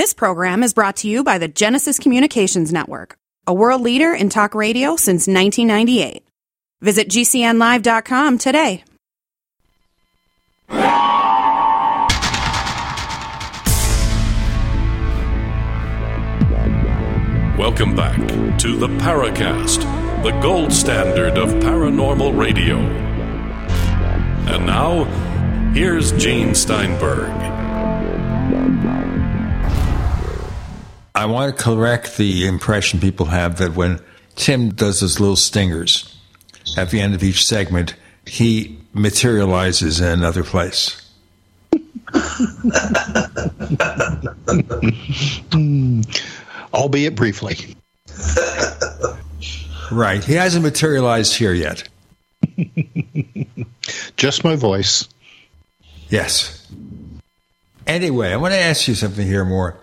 This program is brought to you by the Genesis Communications Network, a world leader in talk radio since 1998. Visit GCNlive.com today. Welcome back to the Paracast, the gold standard of paranormal radio. And now, here's Gene Steinberg. I want to correct the impression people have that when Tim does his little stingers at the end of each segment, he materializes in another place. albeit briefly. Right. He hasn't materialized here yet. Just my voice. Yes. Anyway, I want to ask you something here more.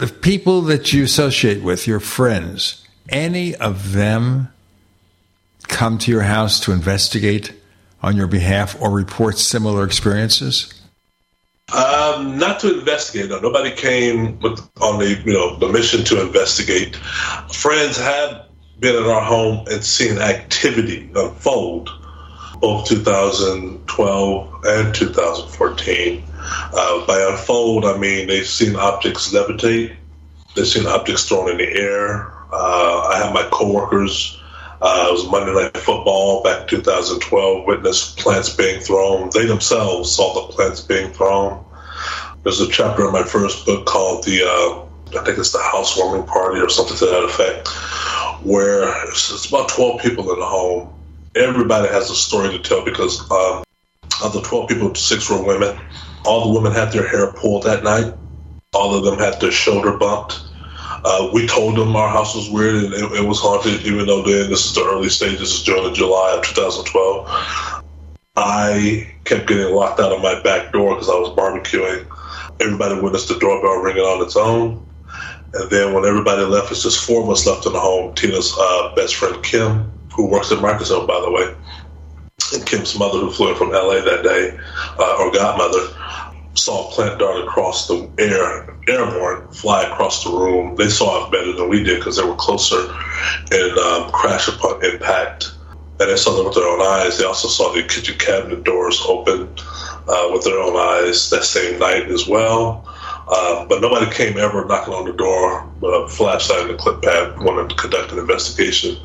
The people that you associate with, your friends, any of them come to your house to investigate on your behalf or report similar experiences? Um, not to investigate. No, nobody came with, on the you know the mission to investigate. Friends have been in our home and seen activity unfold, both 2012 and 2014. Uh, by unfold, I mean they've seen objects levitate, they've seen objects thrown in the air. Uh, I have my coworkers. Uh, it was Monday Night Football back in 2012. Witnessed plants being thrown. They themselves saw the plants being thrown. There's a chapter in my first book called the uh, I think it's the housewarming party or something to that effect, where it's, it's about 12 people in the home. Everybody has a story to tell because um, of the 12 people, six were women. All the women had their hair pulled that night. All of them had their shoulder bumped. Uh, we told them our house was weird and it, it, was haunted, even though then this is the early stages, this is during July of 2012. I kept getting locked out of my back door because I was barbecuing. Everybody witnessed the doorbell ringing on its own. And then when everybody left, it's just four of us left in the home. Tina's uh, best friend, Kim, who works at Microsoft, by the way, and Kim's mother, who flew in from LA that day, uh, or godmother, saw plant dart across the air, airborne, fly across the room. They saw it better than we did because they were closer and um, crash upon impact. And they saw them with their own eyes. They also saw the kitchen cabinet doors open uh, with their own eyes that same night as well. Uh, but nobody came ever knocking on the door with a flashlight and a clip pad wanting to conduct an investigation.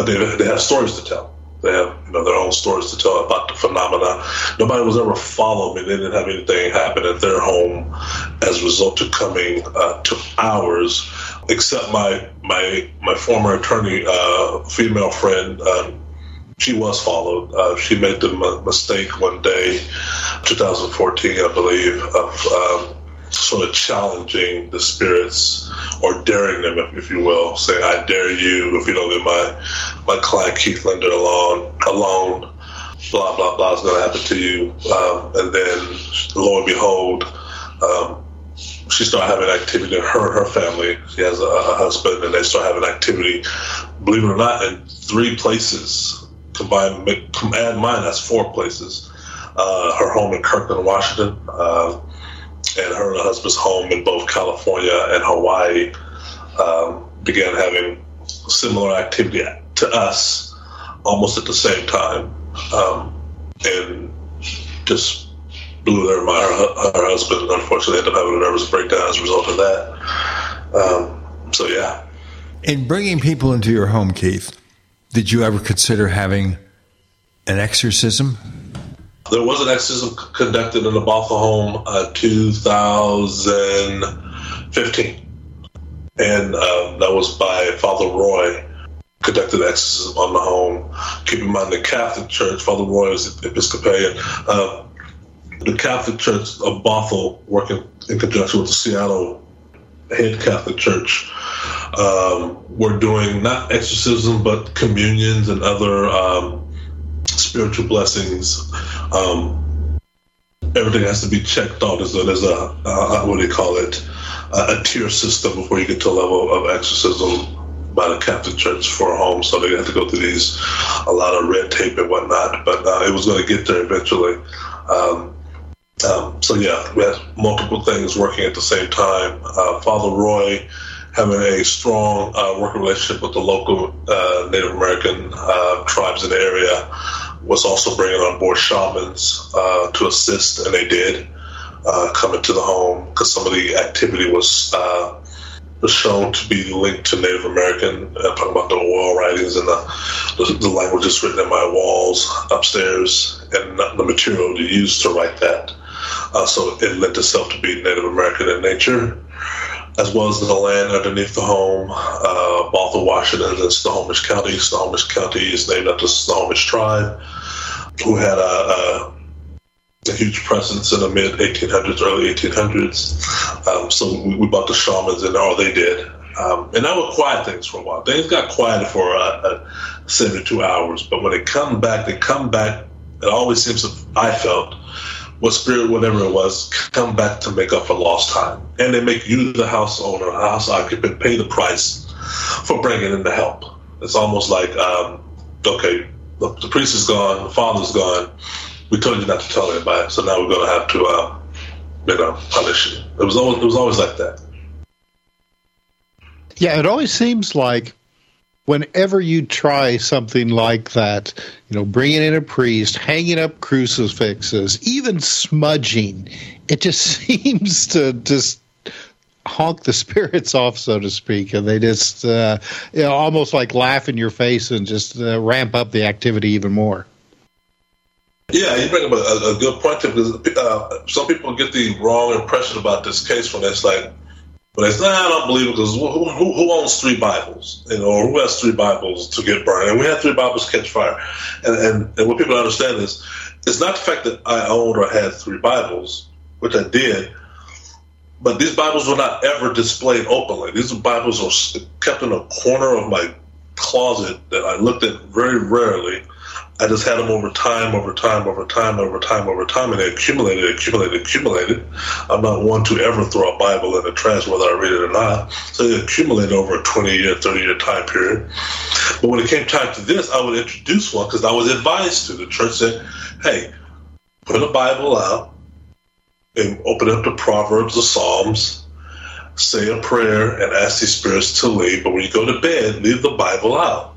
But they, they have stories to tell. They have you know their own stories to tell about the phenomena. Nobody was ever followed me. They didn't have anything happen at their home as a result of coming uh, to ours, except my my my former attorney, uh, female friend. Um, she was followed. Uh, she made the m- mistake one day, 2014, I believe, of um, sort of challenging the spirits or daring them, if, you will, saying, "I dare you if you don't leave my my client Keith Linder alone, alone, blah blah blah is going to happen to you." Um, and then, lo and behold, um, she started having activity her her family. She has a, a, husband, and they start having activity. Believe it or not, in three places combined. Add mine, that's four places. Uh, her home in Kirkland, Washington. Uh, and her and her husband's home in both California and Hawaii um, began having similar activity to us almost at the same time. Um, and just blew their mind. Her, her, husband, unfortunately, ended up having a nervous breakdown as a result of that. Um, so, yeah. In bringing people into your home, Keith, did you ever consider having an exorcism? There was an exorcism conducted in the Bothell home uh, 2015. And um, that was by Father Roy, conducted exorcism on the home. Keep in mind, the Catholic Church, Father Roy is Episcopalian. Uh, the Catholic Church of Bothell, working in conjunction with the Seattle Head Catholic Church, um, were doing not exorcism, but communions and other um, spiritual blessings. Um, everything has to be checked out. There's a, there's a what do you call it? a tier system before you get to a level of exorcism by the Catholic Church for a home. So they have to go through these a lot of red tape and whatnot. But uh, it was going to get there eventually. Um, Um, so yeah, we had multiple things working at the same time. Uh, Father Roy having a strong uh, working relationship with the local uh, Native American uh, tribes in the area was also bringing on board shamans uh, to assist, and they did uh, come into the home because some of the activity was was shown to be linked to Native American. I'm talking about the oil writings and the, the, languages written in my walls upstairs and the material used to write that. Uh, so it lent itself to be Native American in nature, as well as the land underneath the home. Uh, Baltimore, Washington, and Snohomish County. Snohomish County is named after the Snohomish tribe, who had a, a, a huge presence in the mid 1800s, early 1800s. Um, so we, we, brought the shamans in, or they did. Um, and that would quiet things for a while. Things got quieted for uh, uh, 72 hours, but when they come back, they come back. It always seems, I felt, what spirit, whatever it was, come back to make up for lost time. And they make you, the house owner, house occupant, pay the price for bringing in the help. It's almost like, um, okay, the, the, priest is gone, the father's gone. We told you not to tell anybody, so now we're going to have to, uh, you know, punish you. It was always, it was always like that. Yeah, it always seems like whenever you try something like that, you know, bringing in a priest, hanging up crucifixes, even smudging, it just seems to just honk the spirits off, so to speak, and they just uh, you know, almost like laugh in your face and just uh, ramp up the activity even more. Yeah, you bring up a, a good point because uh, some people get the wrong impression about this case when it's like but it's not, I don't believe it because who, who, who, owns three Bibles? You know, or who has three Bibles to get burned? And we had three Bibles catch fire. And, and, and what people understand is, it's not the fact that I owned or had three Bibles, which I did, but these Bibles were not ever displayed openly. These Bibles were kept in a corner of my closet that I looked at very rarely I just had them over time, over time, over time, over time, over time, and they accumulated, accumulated, accumulated. I'm not one to ever throw a Bible in the trash, whether I read it or not. So they accumulated over a 20 year, 30 year time period. But when it came time to this, I would introduce one because I was advised to. The church said, hey, put a Bible out and open up the Proverbs, the Psalms, say a prayer, and ask these spirits to leave. But when you go to bed, leave the Bible out.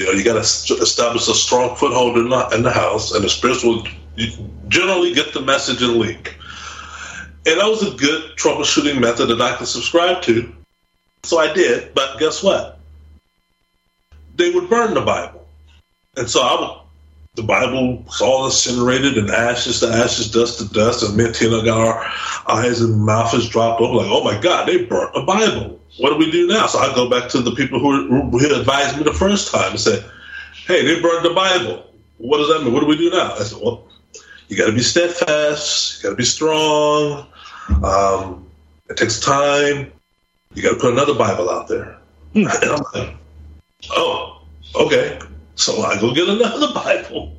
You know, you got to establish a strong foothold in the, in the house, and the spirits will generally get the message and leak. And that was a good troubleshooting method that I could subscribe to. So I did, but guess what? They would burn the Bible. And so I would, the Bible was all incinerated and ashes to ashes, dust to dust, and me and Tina got our eyes and mouths dropped open like, oh my God, they burnt the Bible what do we do now? So I go back to the people who, who advised me the first time and say, hey, they burned the Bible. What does that mean? What do we do now? I said, well, you got to be steadfast. You got to be strong. Um, it takes time. You got to put another Bible out there. Hmm. And I'm like, oh, okay. So I go get another Bible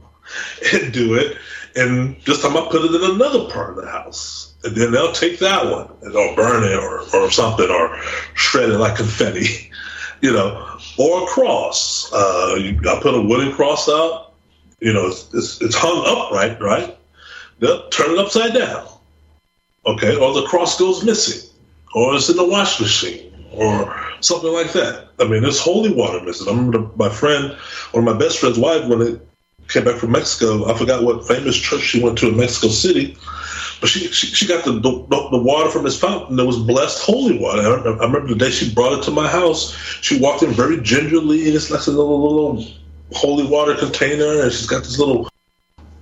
and do it. And this time I put it in another part of the house and then they'll take that one and they'll burn it or, or something or shred it like confetti, you know, or a cross. Uh, you, I put a wooden cross out, you know, it's, it's, it's hung upright, right? They'll turn it upside down, okay, or the cross goes missing, or it's in the wash machine, or something like that. I mean, there's holy water missing. I remember my friend, one of my best friend's wife, when it came back from Mexico, I forgot what famous church she went to in Mexico City but she, she, she got the, the, the water from this fountain that was blessed holy water. I, I, remember the day she brought it to my house. She walked in very gingerly, and it's like a little little holy water container, and she's got this little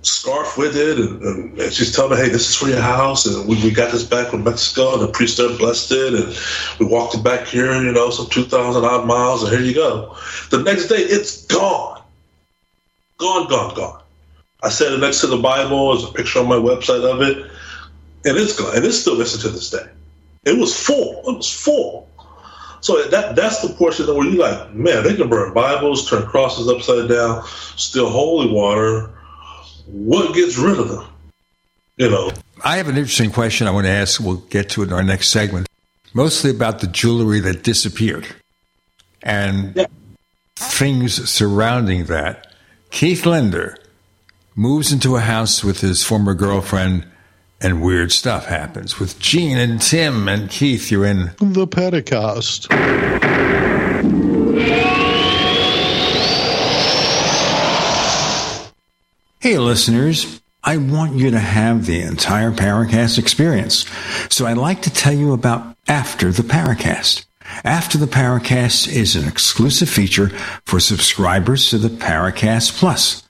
scarf with it, and, and, and, she's telling me, "Hey, this is for your house." And we, we got this back from Mexico, and the priest there blessed it, and we walked it back here, you know, some two thousand odd miles, and here you go. The next day, it's gone, gone, gone, gone. I set it next to the Bible. There's a picture on my website of it and it's gone, and it's still missing to this day. It was full. It was full. So that that's the portion where you like, man, they can burn Bibles, turn crosses upside down, steal holy water. What gets rid of them? You know. I have an interesting question I want to ask. We'll get to it in our next segment. Mostly about the jewelry that disappeared and yeah. things surrounding that. Keith Linder moves into a house with his former girlfriend and weird stuff happens. With Gene and Tim and Keith, you're in The Paracast. Hey, listeners. I want you to have the entire Paracast experience. So I'd like to tell you about After the Paracast. After the Paracast is an exclusive feature for subscribers to the Paracast Plus.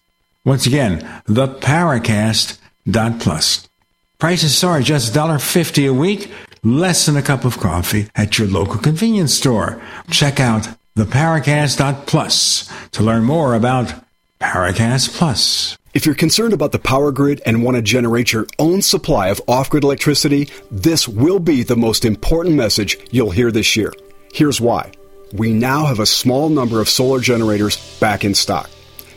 Once again, theparacast.plus. Prices are just $1.50 a week, less than a cup of coffee at your local convenience store. Check out theparacast.plus to learn more about Paracast Plus. If you're concerned about the power grid and want to generate your own supply of off grid electricity, this will be the most important message you'll hear this year. Here's why. We now have a small number of solar generators back in stock.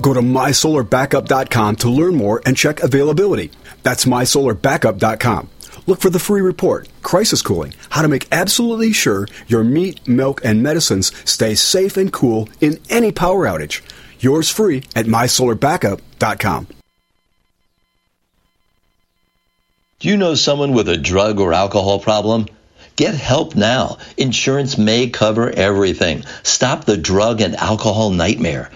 Go to mysolarbackup.com to learn more and check availability. That's mysolarbackup.com. Look for the free report, Crisis Cooling, how to make absolutely sure your meat, milk, and medicines stay safe and cool in any power outage. Yours free at mysolarbackup.com. Do you know someone with a drug or alcohol problem? Get help now. Insurance may cover everything. Stop the drug and alcohol nightmare.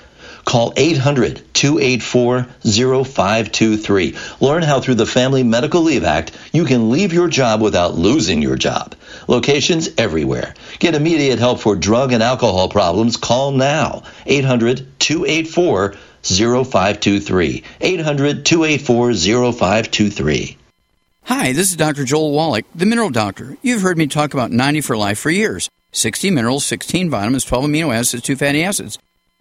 Call 800 284 0523. Learn how, through the Family Medical Leave Act, you can leave your job without losing your job. Locations everywhere. Get immediate help for drug and alcohol problems. Call now. 800 284 0523. 800 284 0523. Hi, this is Dr. Joel Wallach, the Mineral Doctor. You've heard me talk about 90 for Life for years 60 minerals, 16 vitamins, 12 amino acids, 2 fatty acids.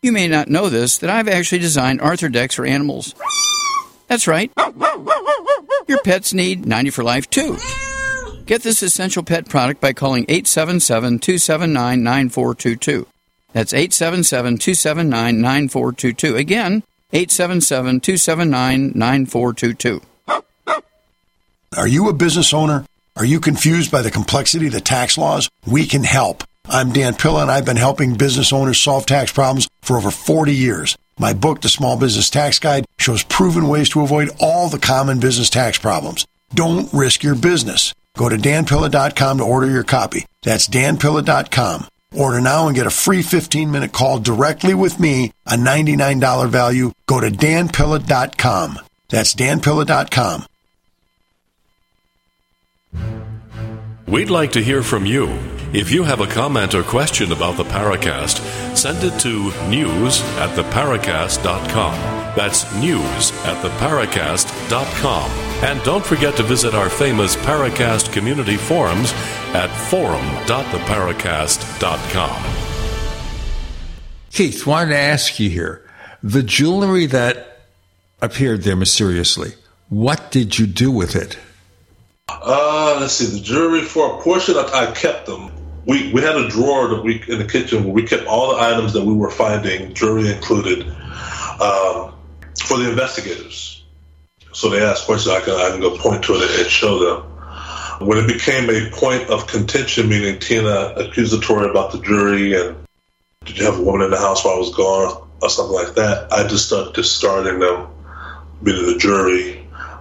You may not know this, that I've actually designed Arthrodex for animals. That's right. Your pets need 90 for life too. Get this essential pet product by calling 877 279 9422. That's 877 279 9422. Again, 877 279 9422. Are you a business owner? Are you confused by the complexity of the tax laws? We can help. I'm Dan Pilla, and I've been helping business owners solve tax problems for over 40 years. My book, The Small Business Tax Guide, shows proven ways to avoid all the common business tax problems. Don't risk your business. Go to danpilla.com to order your copy. That's danpilla.com. Order now and get a free 15 minute call directly with me, a $99 value. Go to danpilla.com. That's danpilla.com. We'd like to hear from you. If you have a comment or question about the Paracast, send it to news at theparacast.com. That's news at theparacast.com. And don't forget to visit our famous Paracast community forums at forum.theparacast.com. Keith, wanted to ask you here the jewelry that appeared there mysteriously, what did you do with it? Uh, let's see. The jewelry for a portion, I, I kept them. We we had a drawer that we in the kitchen where we kept all the items that we were finding, jewelry included, um, for the investigators. So they asked questions. I can I can go point to it and show them. When it became a point of contention, meaning Tina accusatory about the jury and did you have a woman in the house while I was gone or something like that, I just started discarding them, meaning the jury,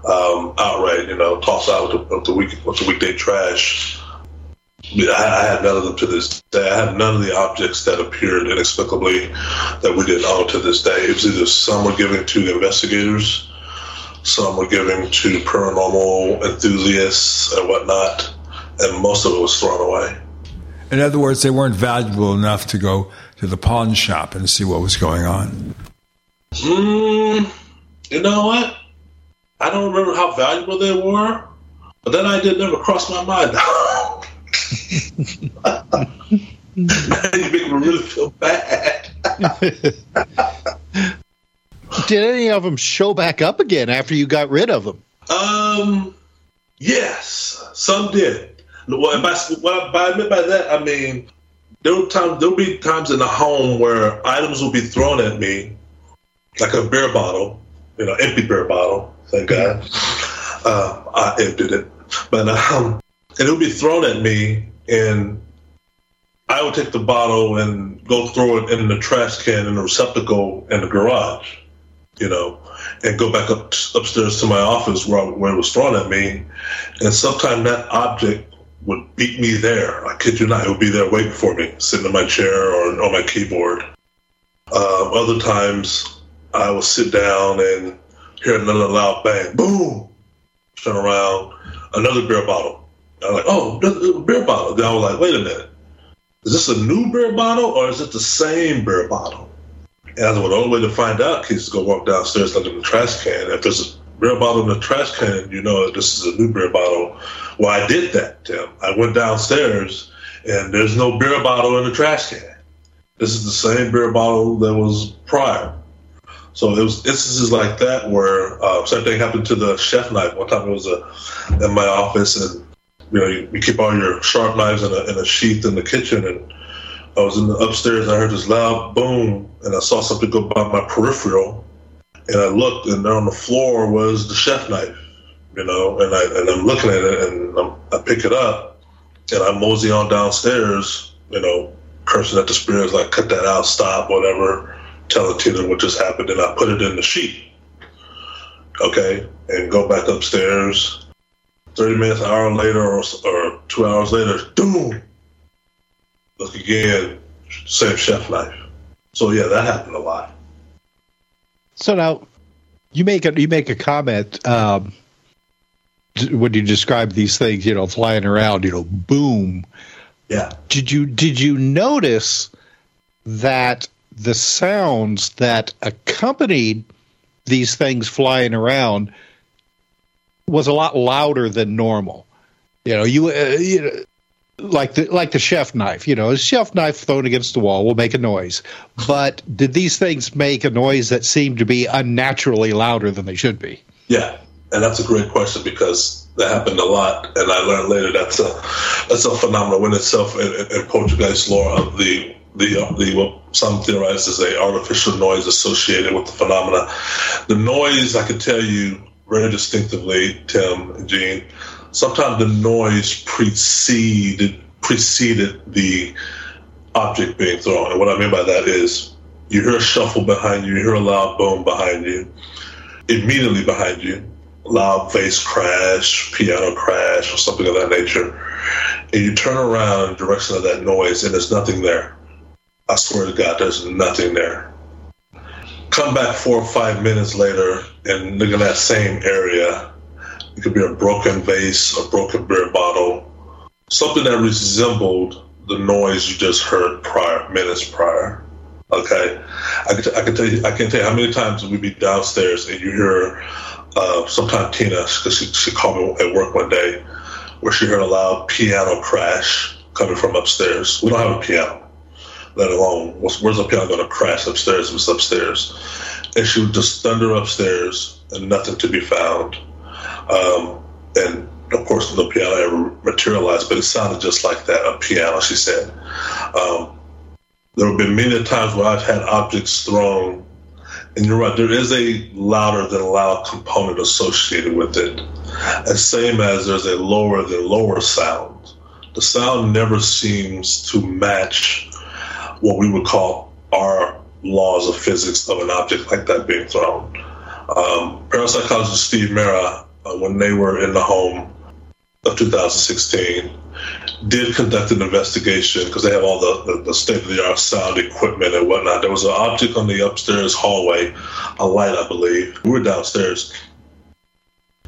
um, outright, you know, toss out with the, the, week, with the weekday trash. I, I had none of them to this day. I have none of the objects that appeared inexplicably that we didn't own to this day. It was either some were given to investigators, some were given to paranormal enthusiasts and whatnot, and most of it was thrown away. In other words, they weren't valuable enough to go to the pawn shop and see what was going on. Mm, you know what? I don't remember how valuable they were, but then that idea never crossed my mind. you make me really feel bad. Did any of them show back up again after you got rid of them? Um, yes, some did. What, by, what I meant by that, I mean there were times there'll be times in the home where items will be thrown at me, like a beer bottle, you know, empty beer bottle. Thank God, uh, I emptied it, but um, it would be thrown at me, and I would take the bottle and go throw it in the trash can in the receptacle in the garage, you know, and go back up upstairs to my office where, where it was thrown at me, and sometimes that object would beat me there. I kid you not, it would be there waiting for me, sitting in my chair or on my keyboard. Um, other times, I would sit down and hear another loud bang, boom, turn around, another beer bottle. I'm like, oh, beer bottle. Then I was like, wait a minute, is this a new beer bottle or is it the same beer bottle? And I was the only way to find out is to go walk downstairs, look in the trash can. If there's a beer bottle in the trash can, you know this is a new beer bottle. Well, I did that, Tim. I went downstairs and there's no beer bottle in the trash can. This is the same beer bottle that was prior. So it was instances like that where uh, same thing happened to the chef knife. One time it was a, uh, in my office, and you know you, you keep all your sharp knives in a, in a sheath in the kitchen, and I was in the upstairs and I heard this loud boom, and I saw something go by my peripheral, and I looked, and there on the floor was the chef knife, you know, and I and I'm looking at it, and I'm, I pick it up, and I mosey on downstairs, you know, cursing at the spirits like cut that out, stop, whatever telling Tina what just happened, and I put it in the sheet. Okay, and go back upstairs. Thirty minutes, an hour later, or, or two hours later, boom. Look again, same chef knife. So yeah, that happened a lot. So now, you make a you make a comment um, when you describe these things, you know, flying around, you know, boom. Yeah. Did you did you notice that the sounds that accompanied these things flying around was a lot louder than normal. You know, you, uh, you like the like the chef knife. You know, a chef knife thrown against the wall will make a noise. But did these things make a noise that seemed to be unnaturally louder than they should be? Yeah, and that's a great question because that happened a lot, and I learned later that's a that's a phenomenon in itself in, in, poltergeist lore of the the uh, the what some theorize is a artificial noise associated with the phenomena. The noise, I can tell you very distinctively, Tim and Gene. Sometimes the noise preceded preceded the object being thrown, and what I mean by that is you hear a shuffle behind you, you hear a loud boom behind you, immediately behind you, loud bass crash, piano crash, or something of that nature, and you turn around in the direction of that noise, and there's nothing there I swear to God, there's nothing there. Come back four or five minutes later and look in that same area. It could be a broken vase, a broken beer bottle, something that resembled the noise you just heard prior, minutes prior. Okay, I can, t- I can tell you, I can tell you how many times we'd be downstairs and you hear. Uh, sometimes Tina, because she, she called me at work one day, where she heard a loud piano crash coming from upstairs. We don't have a piano let alone where's the piano going to crash upstairs if it's upstairs. And she would just thunder upstairs and nothing to be found. Um, and of course, no piano ever materialized, but it sounded just like that a piano, she said. Um, there have been many times where I've had objects thrown And you're right, there is a louder than loud component associated with it. As same as there's a lower than lower sound. The sound never seems to match what we would call our laws of physics of an object like that being thrown. Um, parapsychologist Steve Mera, uh, when they were in the home of 2016, did conduct an investigation because they have all the, the, the state of the art sound equipment and whatnot. There was an object on the upstairs hallway, a light, I believe. We were downstairs.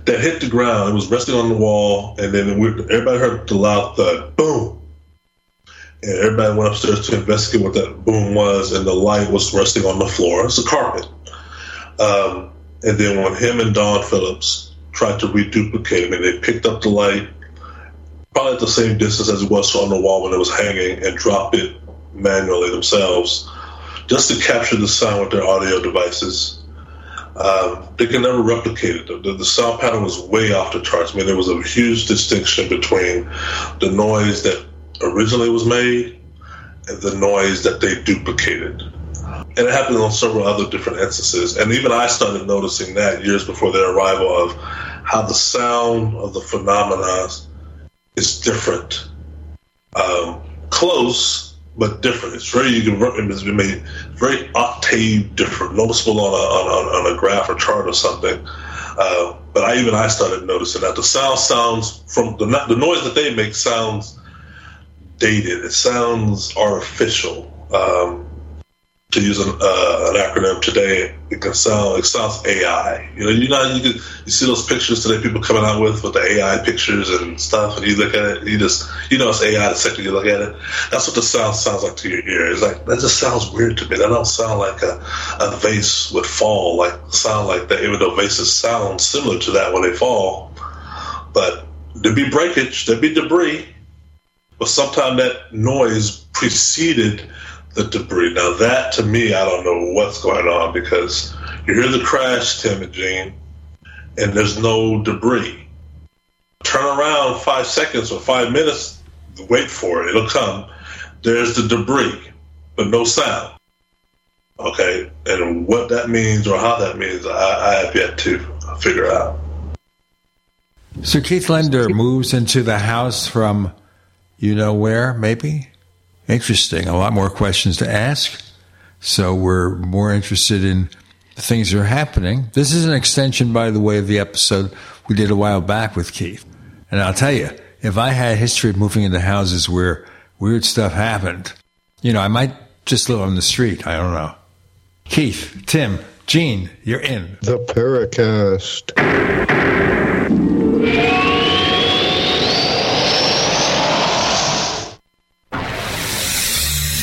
That hit the ground. It was resting on the wall, and then we, everybody heard the loud thud, boom. And everybody went upstairs to investigate what that boom was, and the light was resting on the floor. It's a carpet. Um, and then when him and Don Phillips tried to reduplicate it, and they picked up the light probably at the same distance as it was on the wall when it was hanging and dropped it manually themselves just to capture the sound with their audio devices. Um, they can never replicate it. The, the, sound pattern was way off the charts. I mean, there was a huge distinction between the noise that originally was made and the noise that they duplicated. And it happened on several other different instances. And even I started noticing that years before their arrival of how the sound of the phenomena is different. Um, close, but different. It's very you can it's made very octave different, noticeable on a on, on a graph or chart or something. Uh, but I even I started noticing that the sound sounds from the the noise that they make sounds dated. It sounds artificial. Um, to use an, uh, an acronym today, it can sound it sounds AI. You know, you know, you can, you see those pictures today, people coming out with with the AI pictures and stuff, and you look at it, you just you know it's AI the second you look at it. That's what the sound sounds like to your ear. It's like that just sounds weird to me. That don't sound like a, a vase would fall, like sound like that. Even though vases sound similar to that when they fall, but there'd be breakage, there'd be debris, but sometimes that noise preceded the debris. Now that to me, I don't know what's going on because you hear the crash, Tim and Gene, and there's no debris. Turn around five seconds or five minutes, wait for it, it'll come. There's the debris, but no sound. Okay, and what that means or how that means, I, I have yet to figure out. So Keith Linder moves into the house from you know where, maybe? Interesting. A lot more questions to ask. So we're more interested in things that are happening. This is an extension, by the way, of the episode we did a while back with Keith. And I'll tell you, if I had history of moving into houses where weird stuff happened, you know, I might just live on the street. I don't know. Keith, Tim, Gene, you're in. The Paracast.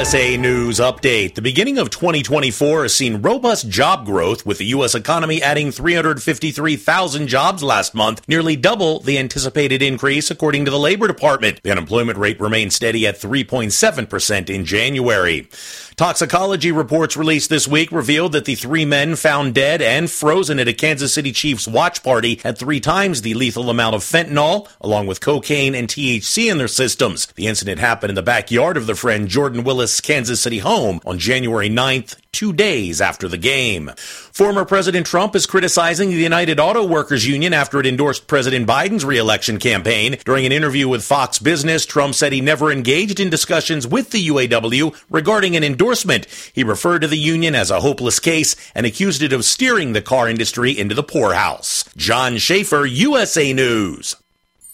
USA News Update. The beginning of 2024 has seen robust job growth, with the U.S. economy adding 353,000 jobs last month, nearly double the anticipated increase, according to the Labor Department. The unemployment rate remained steady at 3.7% in January. Toxicology reports released this week revealed that the three men found dead and frozen at a Kansas City Chiefs watch party had three times the lethal amount of fentanyl, along with cocaine and THC in their systems. The incident happened in the backyard of their friend Jordan Willis Kansas City home on January 9th, two days after the game. Former President Trump is criticizing the United Auto Workers Union after it endorsed President Biden's reelection campaign. During an interview with Fox Business, Trump said he never engaged in discussions with the UAW regarding an endorsement. He referred to the union as a hopeless case and accused it of steering the car industry into the poorhouse. John Schaefer, USA News.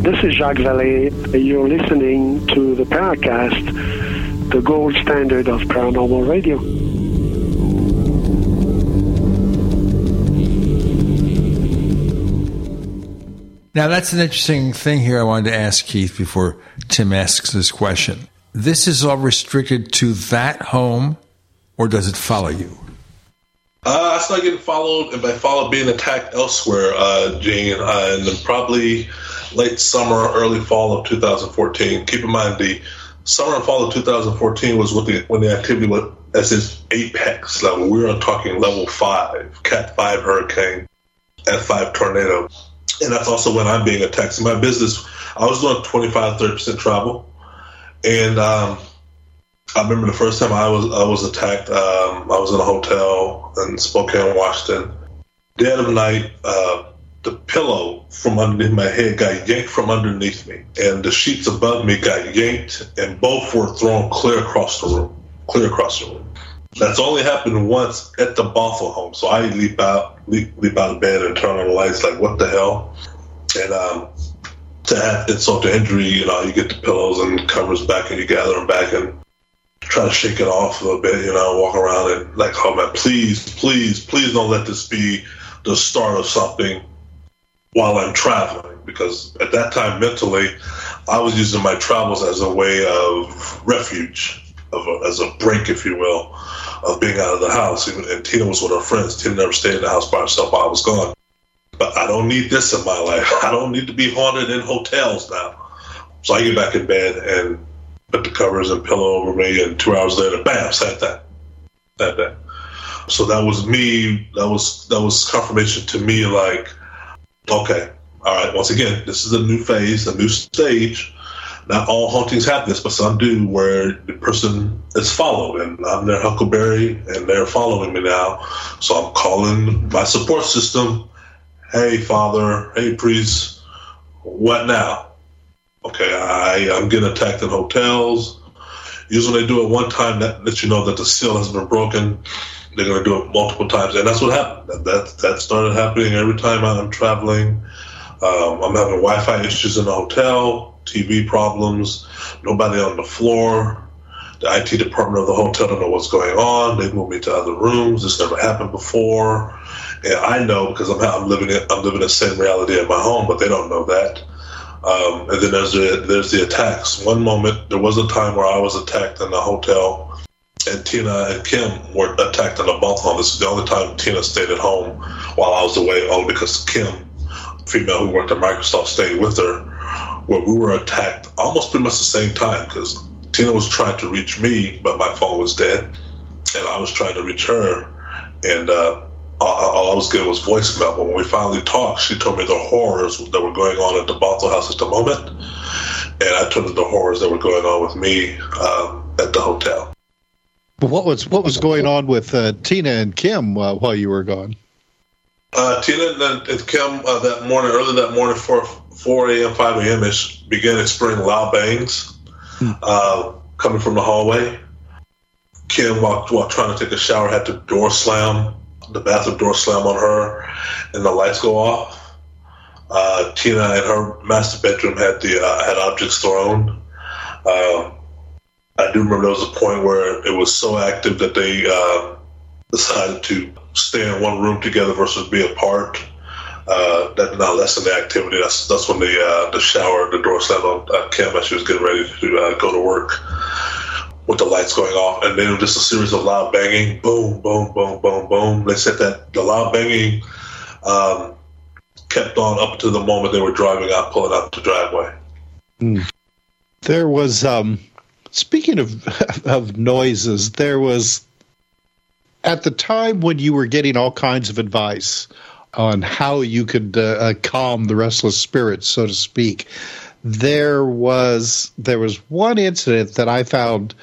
This is Jacques Vallée. You're listening to the Paracast, the gold standard of paranormal radio. Now, that's an interesting thing here I wanted to ask Keith before Tim asks this question. This is all restricted to that home, or does it follow you? Uh, I started getting followed, and by followed, being attacked elsewhere, uh, Gene, uh, and then probably late summer, early fall of 2014. Keep in mind, the summer and fall of 2014 was when the, when the activity was at its apex level. We were talking level five, Cat 5 hurricane, F 5 tornado. And that's also when I'm being attacked. In my business, I was doing 25, 30% travel. And um, I remember the first time I was I was attacked. Um, I was in a hotel in Spokane, Washington. Dead of night, uh, the pillow from underneath my head got yanked from underneath me, and the sheets above me got yanked, and both were thrown clear across the room. Clear across the room. That's only happened once at the Bothell home. So I leap out, leap, leap out of bed and turn on the lights, like what the hell? And um, to have insult to injury, you know, you get the pillows and covers back, and you gather them back and try to shake it off a little bit, you know, walk around and like, oh man, please, please, please don't let this be the start of something while I'm traveling. Because at that time, mentally, I was using my travels as a way of refuge, of a, as a break, if you will, of being out of the house. And Tina was with her friends. Tina never stayed in the house by herself while I was gone. But I don't need this in my life. I don't need to be haunted in hotels now. So I get back in bed and put the covers and pillow over me, and two hours later, bam, sat that, sat that. So that was me. That was that was confirmation to me, like, okay, all right. Once again, this is a new phase, a new stage. Not all hauntings have this, but some do, where the person is followed, and I'm their Huckleberry, and they're following me now. So I'm calling my support system. Hey, Father. Hey, priest. What now? Okay, I, I'm getting attacked in hotels. Usually they do it one time that lets you know that the seal has been broken. They're going to do it multiple times, and that's what happened. That that, started happening every time I'm traveling. Um, I'm having Wi-Fi issues in the hotel, TV problems, nobody on the floor. The IT department of the hotel don't know what's going on. They move me to other rooms. This never happened before, and I know because I'm, I'm living it. I'm living the same reality at my home, but they don't know that. Um, and then there's the there's the attacks. One moment there was a time where I was attacked in the hotel, and Tina and Kim were attacked in the bunk home. This is the only time Tina stayed at home while I was away, only because Kim, female who worked at Microsoft, stayed with her. Where we were attacked almost pretty much the same time because Tina was trying to reach me, but my phone was dead, and I was trying to reach her, and uh, all I was getting was voicemail. But when we finally talked, she told me the horrors that were going on at the Bothell house at the moment, and I told her the horrors that were going on with me um, at the hotel. But what was what was going on with uh, Tina and Kim uh, while you were gone? Uh, Tina and, and Kim uh, that morning, early that morning, four four a.m., five a.m. ish, began experiencing loud bangs hmm. Uh, coming from the hallway. Kim, while, while trying to take a shower, had the door slam the bathroom door slam on her, and the lights go off. Uh, Tina in her master bedroom had the uh, had objects thrown. Um, I do remember there was a point where it was so active that they uh, decided to stay in one room together versus be apart. Uh, that did not lessen the activity. That's that's when the uh, the shower, the door slammed on uh, Kim as she was getting ready to uh, go to work with the lights going off, and then just a series of loud banging, boom, boom, boom, boom, boom. They said that the loud banging um, kept on up to the moment they were driving out, pulling out the driveway. Mm. There was, um, speaking of of noises, there was at the time when you were getting all kinds of advice on how you could uh, uh, calm the restless spirits, so to speak. There was there was one incident that I found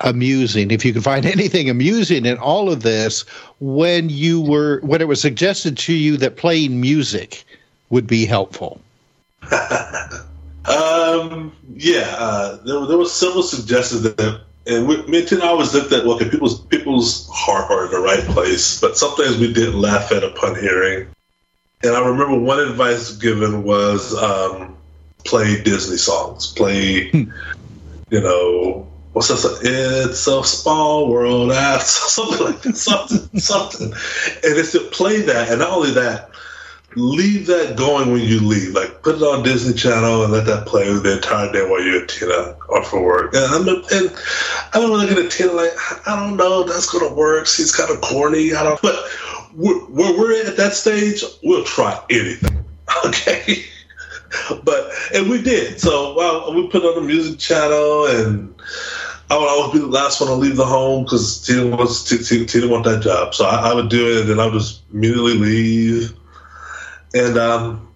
amusing if you can find anything amusing in all of this when you were when it was suggested to you that playing music would be helpful um yeah uh, there, there was several suggestions that and we, me and Tina always looked at okay people's people's heart are in the right place but sometimes we didn't laugh at upon hearing and I remember one advice given was um, play Disney songs play hmm. you know what's that? It's a small world. Something like that. Something, something. And it's to play that, and not only that, leave that going when you leave. Like put it on Disney Channel and let that play the entire day while you're at Tina or for work. And I'm and I don't look at Tina like I don't know that's gonna work. She's kind of corny. I don't. But where we're at that stage, we'll try anything. Okay. but and we did. So well, we put on the music channel and I would always be the last one to leave the home because Tina wants Tina, want that job. So I, I, would do it, and I would just immediately leave. And um,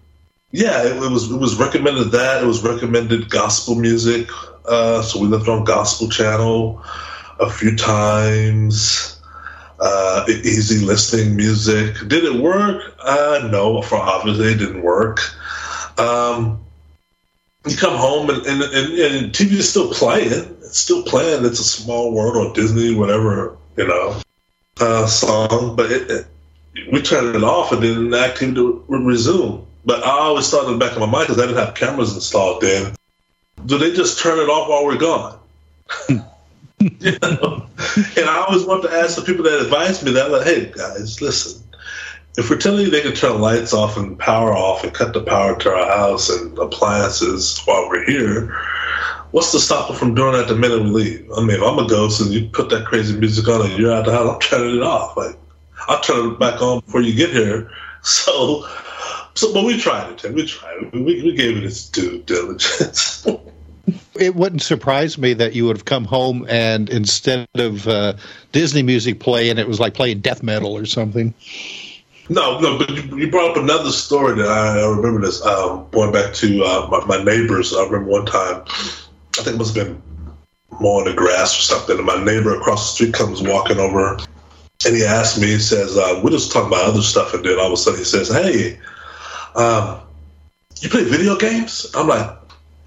yeah, it, it, was it was recommended that it was recommended gospel music. Uh, so we left on gospel channel a few times. Uh, easy listening music. Did it work? Uh, no, for obviously it didn't work. Um, you come home and, and, and, and TV is still playing. It's still playing. It's a small world or Disney, whatever, you know, uh, song. But it, it, we turned it off and then the activity would resume. But I always thought in the back of my mind, because I didn't have cameras installed then, do they just turn it off while we're gone? you know? And I always want to ask the people that advise me that, like, hey, guys, listen, if we're telling you they can turn lights off and power off and cut the power to our house and appliances while we're here, what's to stop them from doing that the minute we leave? I mean, if I'm a ghost and you put that crazy music on and you're out the house, I'm turning it off. Like, I'll turn it back on before you get here. So, so but we tried it. We tried it. We, we gave it its due diligence. it wouldn't surprise me that you would have come home and instead of uh, Disney music playing, it was like playing death metal or something. No, no, but you, you, brought up another story that I, I remember this. Um, going back to uh, my, my, neighbors, I remember one time, I think it must have been mowing the grass or something, and my neighbor across the street comes walking over, and he asked me, he says, uh, we're just talking about other stuff, and then all of a sudden he says, hey, um, you play video games? I'm like,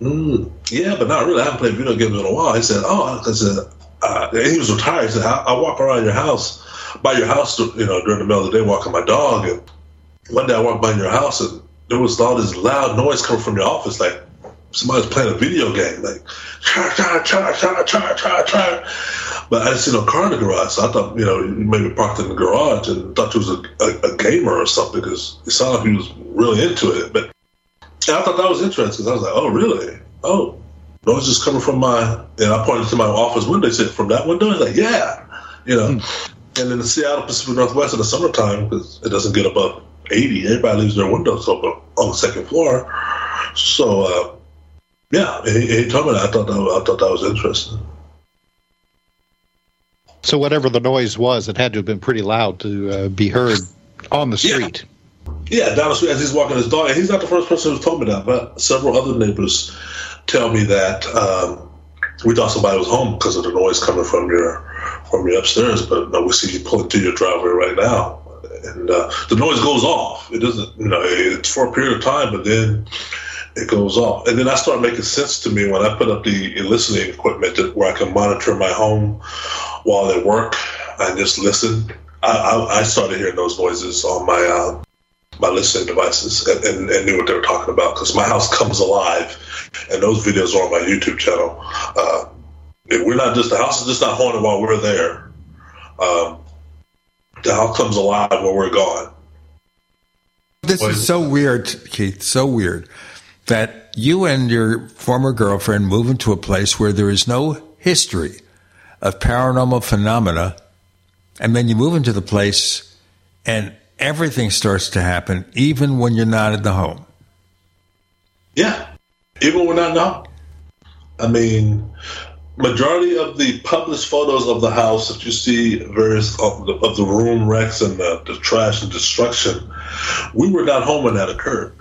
mm, yeah, but not really. I haven't played video games in a while. He said, oh, I said, uh, he was retired. He said, I, I walk around your house by your house, you know, during the middle of the day walking my dog, and one day I walked by your house and there was all this loud noise coming from your office, like somebody's playing a video game, like cha cha cha cha cha cha cha. But I didn't see no car in the garage, so I thought you know maybe parked in the garage and thought he was a, a, a gamer or something because it sounded like he was really into it. But I thought that was interesting because I was like, oh really? Oh, noise is coming from my. And I pointed to my office window. He said, from that window. He's like, yeah, you know. Hmm. And in the Seattle Pacific Northwest in the summertime, because it doesn't get above 80, everybody leaves their windows open on the second floor. So, uh, yeah, he, he, told me that. I thought that, I thought that was interesting. So, whatever the noise was, it had to have been pretty loud to uh, be heard on the street. Yeah. yeah, down the street as he's walking his dog. And he's not the first person who's told me that, but several other neighbors tell me that um, we thought somebody was home because of the noise coming from your from your upstairs, but no, we see you pulling through your driveway right now and uh, the noise goes off. It doesn't, you know, it's for a period of time, but then it goes off. And then I start making sense to me when I put up the listening equipment that, where I can monitor my home while at work and just listen. I, I, I started hearing those noises on my uh, my listening devices and, and, and, knew what they were talking about because my house comes alive, and those videos are on my YouTube channel. Uh, we're not just the house is just not haunted while we're there. Um, the house comes alive when we're gone. This is so weird, Keith. So weird that you and your former girlfriend move into a place where there is no history of paranormal phenomena, and then you move into the place and everything starts to happen, even when you're not at the home. Yeah, even when not now. I mean, majority of the published photos of the house that you see various of the, of the room wrecks and the, the trash and destruction we were not home when that occurred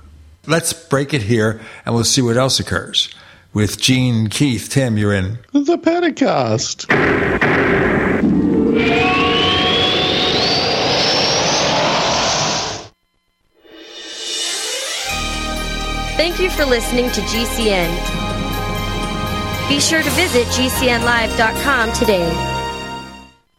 let's break it here and we'll see what else occurs with gene keith tim you're in the Paracast. Thank you for listening to GCN. Be sure to visit GCNlive.com today.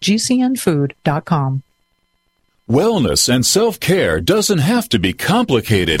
gcnfood.com. Wellness and self care doesn't have to be complicated.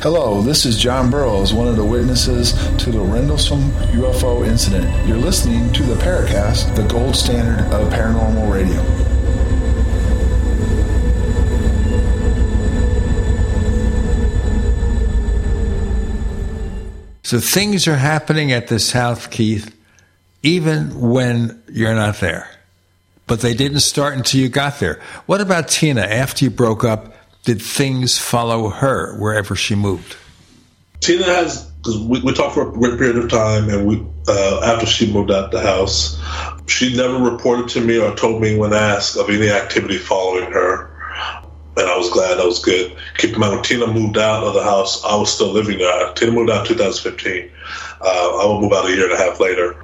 Hello, this is John Burroughs, one of the witnesses to the Rendlesham UFO incident. You're listening to the Paracast, the gold standard of paranormal radio. So things are happening at this house, Keith, even when you're not there. But they didn't start until you got there. What about Tina? After you broke up, did things follow her wherever she moved? Tina has because we, we talked for a great period of time, and we uh, after she moved out of the house, she never reported to me or told me when asked of any activity following her. And I was glad that was good. Keep in mind, Tina moved out of the house, I was still living there. Tina moved out in 2015. Uh, I will move out a year and a half later.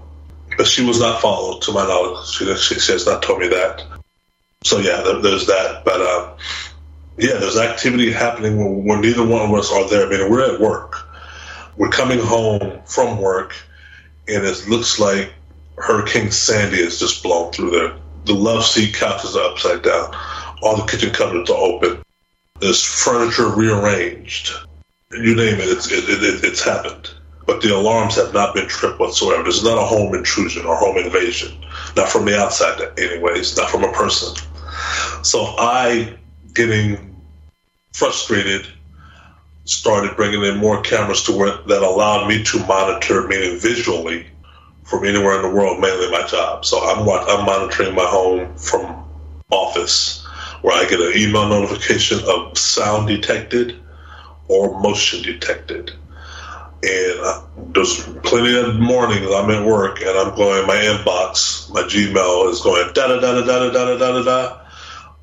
But she was not followed, to my knowledge. She, she, she has not told me that. So, yeah, there, there's that. But, uh, yeah, there's activity happening where, where neither one of us are there. I mean, we're at work. We're coming home from work, and it looks like Hurricane Sandy has just blown through there. The love seat couches are upside down. All the kitchen cupboards are open. There's furniture rearranged. You name it, it's, it, it, it's happened. But the alarms have not been tripped whatsoever. There's not a home intrusion or home invasion. Not from the outside, anyways. Not from a person. So I, getting frustrated, started bringing in more cameras to where that allowed me to monitor, meaning visually, from anywhere in the world, mainly my job. So I'm I'm monitoring my home from office where I get an email notification of sound detected or motion detected. And uh, there's plenty of mornings I'm at work and I'm going, my inbox, my Gmail is going da da da da da da da da da da.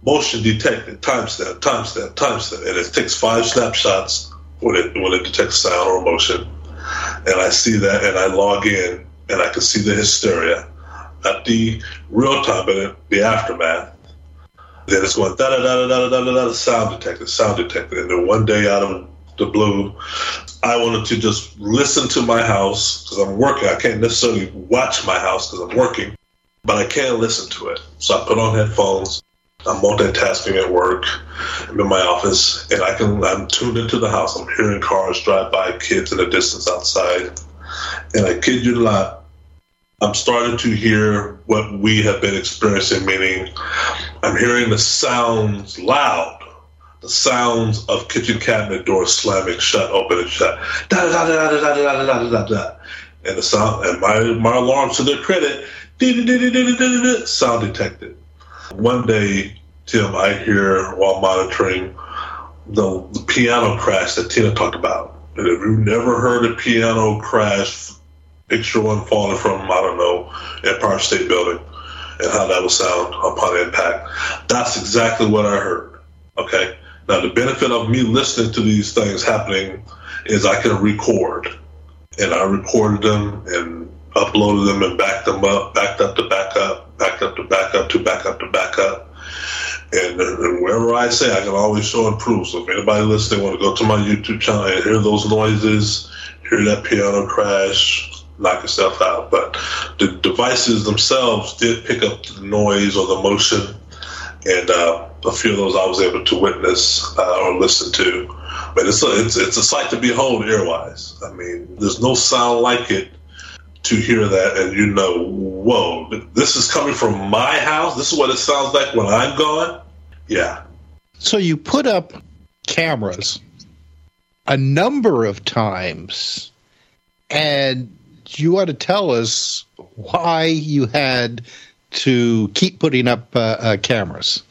Motion detected, timestamp, timestamp, timestamp. And it takes five snapshots when it when it detects sound or motion. And I see that and I log in and I can see the hysteria. Not the real time, but the aftermath. Then it's going da da da da da da da da sound detected, sound detected. And then one day out of the blue, I wanted to just listen to my house because I'm working. I can't necessarily watch my house because I'm working, but I can listen to it. So I put on headphones. I'm multitasking at work. I'm in my office, and I can. I'm tuned into the house. I'm hearing cars drive by, kids in the distance outside, and I kid you not, I'm starting to hear what we have been experiencing, meaning I'm hearing the sounds loud, the sounds of kitchen cabinet doors slamming shut, open and shut. Da da da da da da da da da da. And the sound and my my alarms to their credit, sound detected. One day, Tim, I hear while monitoring the, the piano crash that Tina talked about. And if you've never heard a piano crash picture one falling from, I don't know, Empire State Building and how that would sound upon impact. That's exactly what I heard. Okay. Now, the benefit of me listening to these things happening is I can record. And I recorded them and uploaded them and backed them up, backed up to backup, backed up to backup to backup to backup. And, and wherever I say, I can always show and prove. So if anybody listening want to go to my YouTube channel and hear those noises, hear that piano crash, knock yourself out. But the devices themselves did pick up the noise or the motion, and uh, a few of those I was able to witness uh, or listen to. But it's a, it's it's a sight to behold earwise. I mean, there's no sound like it to hear that and you know, whoa, this is coming from my house. This is what it sounds like when I'm gone. Yeah. So you put up cameras a number of times, and you want to tell us why you had to keep putting up uh, uh, cameras.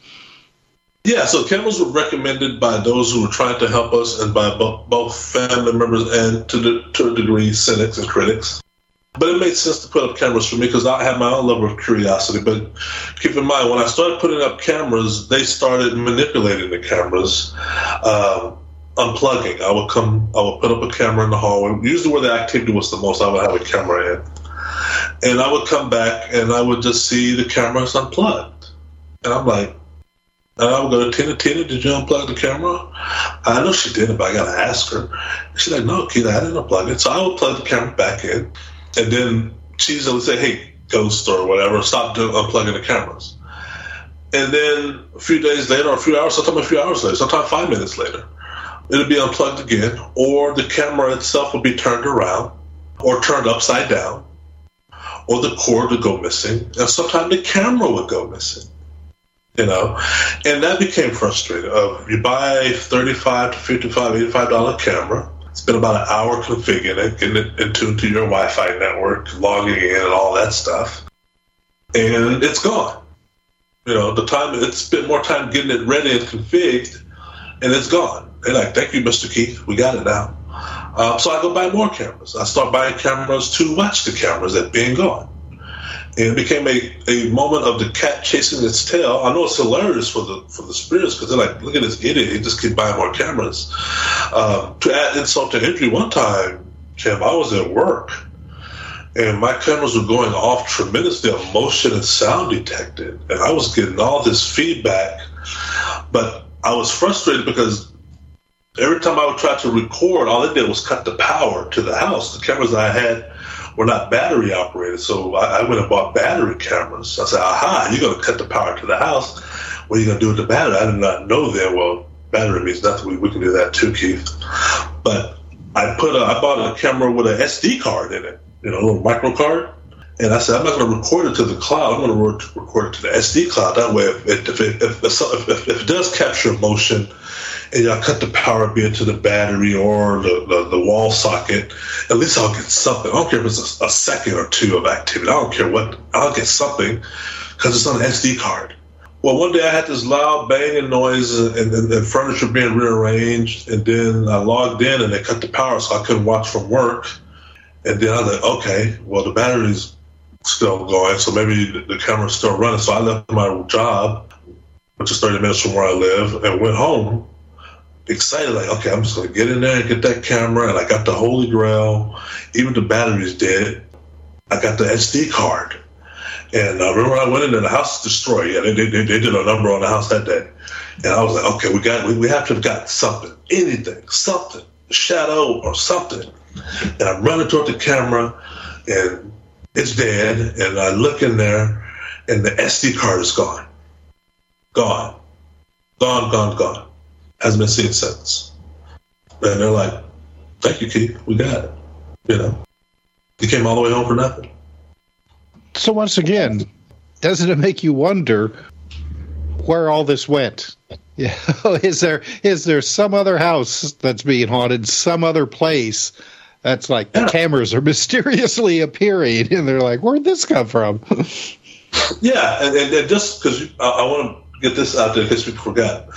Yeah, so cameras were recommended by those who were trying to help us, and by both, both family members and to the, to a degree cynics and critics. But it made sense to put up cameras for me because I had my own level of curiosity. But keep in mind, when I started putting up cameras, they started manipulating the cameras, um, unplugging. I would come, I would put up a camera in the hallway. Usually, where the activity was the most, I would have a camera in, and I would come back and I would just see the cameras unplugged, and I'm like, and I would go to Tina. Tina, did you unplug the camera? I know she did, but I gotta ask her. She's like, No, Keith, I didn't unplug it. So I would plug the camera back in, and then she's gonna say, Hey, ghost or whatever, stop unplugging the cameras. And then a few days later, or a few hours, sometimes a few hours later, sometimes five minutes later, it'll be unplugged again, or the camera itself will be turned around or turned upside down, or the cord would go missing, and sometimes the camera would go missing you know and that became frustrating uh, you buy 35 to 55 85 dollar camera spend about an hour configuring it getting it in tune to your wi-fi network logging in and all that stuff. And it's gone. You know the time it spent more time getting it ready and configured and it's gone. They're like thank you mr keith. We got it now. Uh, so i go buy more cameras. I start buying cameras to watch the cameras that being gone it became a, a moment of the cat chasing its tail. I know it's hilarious for the for the spirits because they're like, look at this idiot, he just keep buying more cameras. Um, to add insult to injury, one time, Tim, I was at work and my cameras were going off tremendously on motion and sound detected, and I was getting all this feedback, but I was frustrated because every time I would try to record, all it did was cut the power to the house. The cameras I had were not battery operated. So I, I, went and bought battery cameras. I said, aha, you're going to cut the power to the house. What are you going to do with the battery? I did not know then. Well, battery means nothing. We, we can do that too, Keith. But I put a, I bought a camera with an SD card in it, you know, a little micro card. And I said, I'm not going to record it to the cloud. I'm going to record it to the SD cloud. That way, if it, if if, if, if it does capture motion, and y'all cut the power bit to the battery or the, the, the, wall socket, at least I'll get something. I don't care if it's a, a second or two of activity. I don't care what. I'll get something because it's on an SD card. Well, one day I had this loud banging noise and, and, and, furniture being rearranged, and then I logged in and they cut the power, so I couldn't watch from work. And then I was like, okay, well the battery's still going, so maybe the, the camera's still running. So I left my job, which is 30 minutes from where I live, and went home excited, like, okay, I'm just to get in there and get that camera. And I got the Holy Grail. Even the battery's dead. I got the SD card. And uh, remember, I went in and the house was destroyed. Yeah, they, they, they did a number on the house that day. And I was like, okay, we got, we, we have to have got something, anything, something, shadow or something. And I'm running toward the camera and it's dead. And I look in there and the SD card is gone. Gone. Gone, gone, gone hasn't been seen since. And they're like, thank you, Keith. We got it. You know, he came all the way home for nothing. So once again, doesn't it make you wonder where all this went? Yeah, is there is there some other house that's being haunted, some other place that's like yeah. the cameras are mysteriously appearing, and they're like, where'd this come from? yeah, and, and, and just because I, I want to get this out there in case people forgot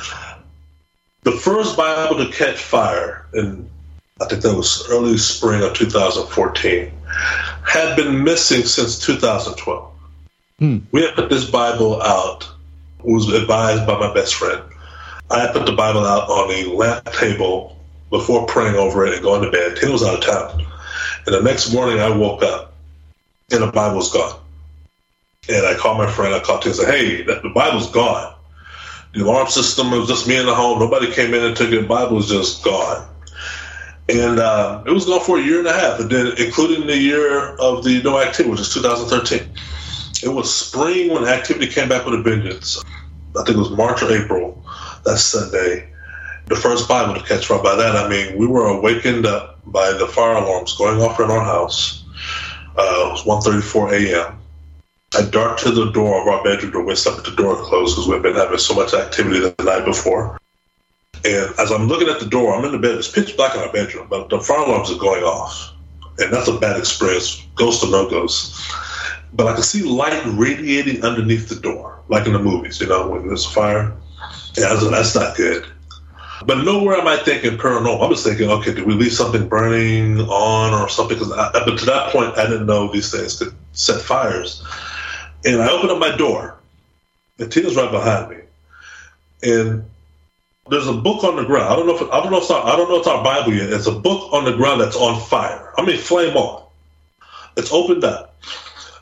the first Bible to catch fire in I think that was early spring of 2014 had been missing since 2012. Hmm. We had put this Bible out. Was advised by my best friend. I had put the Bible out on a lamp table before praying over it and going to bed. Tina was out of town. And the next morning I woke up and the Bible was gone. And I called my friend, I called him and said, Hey, the Bible's gone The alarm system was just me in the home. Nobody came in and took it. Bible was just gone. And uh, it was gone for a year and a half, and then including the year of the no activity, which is 2013. It was spring when activity came back with a vengeance. I think it was March or April that Sunday. The first Bible to catch fire. By that I mean we were awakened up by the fire alarms going off in our house. Uh, it was 1:34 a.m. I dart to the door of our bedroom. We slept with the door closed because we've been having so much activity the night before. And as I'm looking at the door, I'm in the bed. It's pitch black in our bedroom, but the fire alarms are going off. And that's a bad experience, ghost or no ghost. But I can see light radiating underneath the door, like in the movies, you know, when there's a fire. Yeah, that's, that's not good. But nowhere am I thinking paranormal. I'm just thinking, okay, did we leave something burning on or something? Because but to that point, I didn't know these things could set fires. And I open up my door, and Tina's right behind me, and there's a book on the ground. I don't know if I don't know if it's our, I don't know if it's our Bible yet. It's a book on the ground that's on fire. I mean, flame on. It's opened up.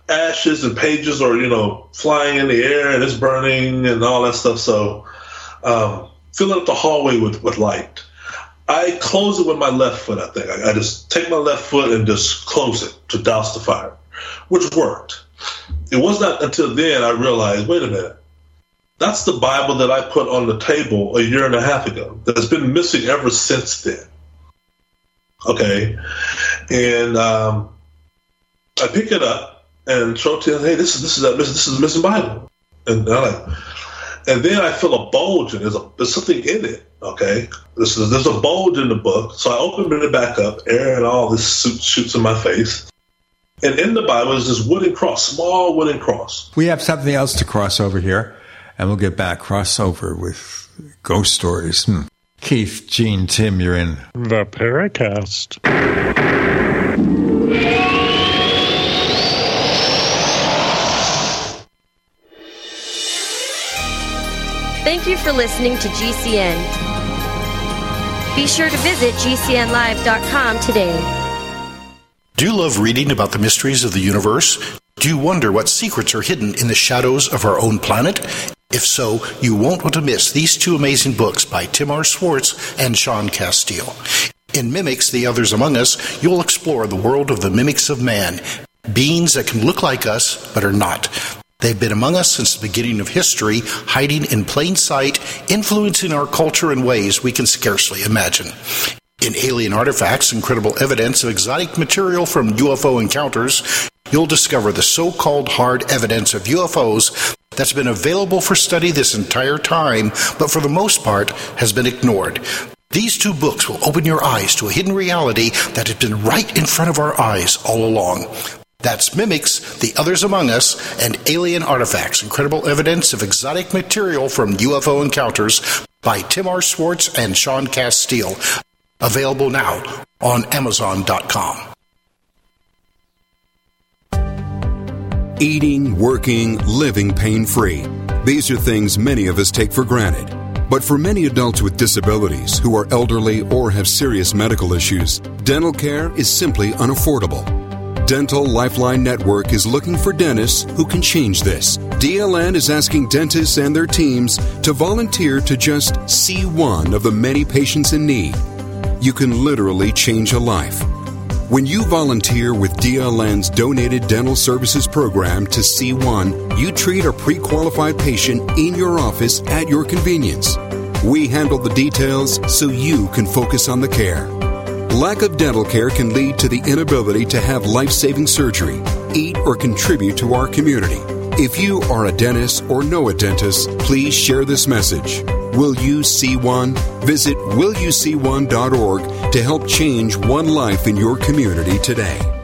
Ashes and pages are you know flying in the air and it's burning and all that stuff. So, um, filling up the hallway with with light. I close it with my left foot. I think I, I just take my left foot and just close it to douse the fire, which worked. It was not until then I realized, wait a minute that's the Bible that I put on the table a year and a half ago. That's been missing ever since then. Okay, and um, I pick it up and show to him, hey, this is this is this is a missing Bible, and I like, and then I feel a bulge and there's a there's something in it. Okay, this is there's a bulge in the book, so I open it back up, air and all this shoots in my face. And in the Bible is this wooden cross, small wooden cross. We have something else to cross over here and we'll get back crossover with ghost stories. Hmm. Keith, Gene, Tim, you're in the Paracast. Thank you for listening to GCN. Be sure to visit GCNlive.com today. Do you love reading about the mysteries of the universe? Do you wonder what secrets are hidden in the shadows of our own planet? If so, you won't want to miss these two amazing books by Tim R. Swartz and Sean Casteel. In Mimics, The Others Among Us, you'll explore the world of the mimics of man, beings that can look like us but are not. They've been among us since the beginning of history, hiding in plain sight, influencing our culture in ways we can scarcely imagine. In Alien Artifacts, Incredible Evidence of Exotic Material from UFO Encounters, you'll discover the so called hard evidence of UFOs that's been available for study this entire time, but for the most part has been ignored. These two books will open your eyes to a hidden reality that has been right in front of our eyes all along. That's Mimics, The Others Among Us, and Alien Artifacts Incredible Evidence of Exotic Material from UFO Encounters by Tim R. Swartz and Sean Casteel. Available now on Amazon.com. Eating, working, living pain free. These are things many of us take for granted. But for many adults with disabilities who are elderly or have serious medical issues, dental care is simply unaffordable. Dental Lifeline Network is looking for dentists who can change this. DLN is asking dentists and their teams to volunteer to just see one of the many patients in need. You can literally change a life. When you volunteer with DLN's Donated Dental Services Program to C1, you treat a pre qualified patient in your office at your convenience. We handle the details so you can focus on the care. Lack of dental care can lead to the inability to have life saving surgery, eat, or contribute to our community. If you are a dentist or know a dentist, please share this message. Will You See One? Visit willyouseeone.org to help change one life in your community today.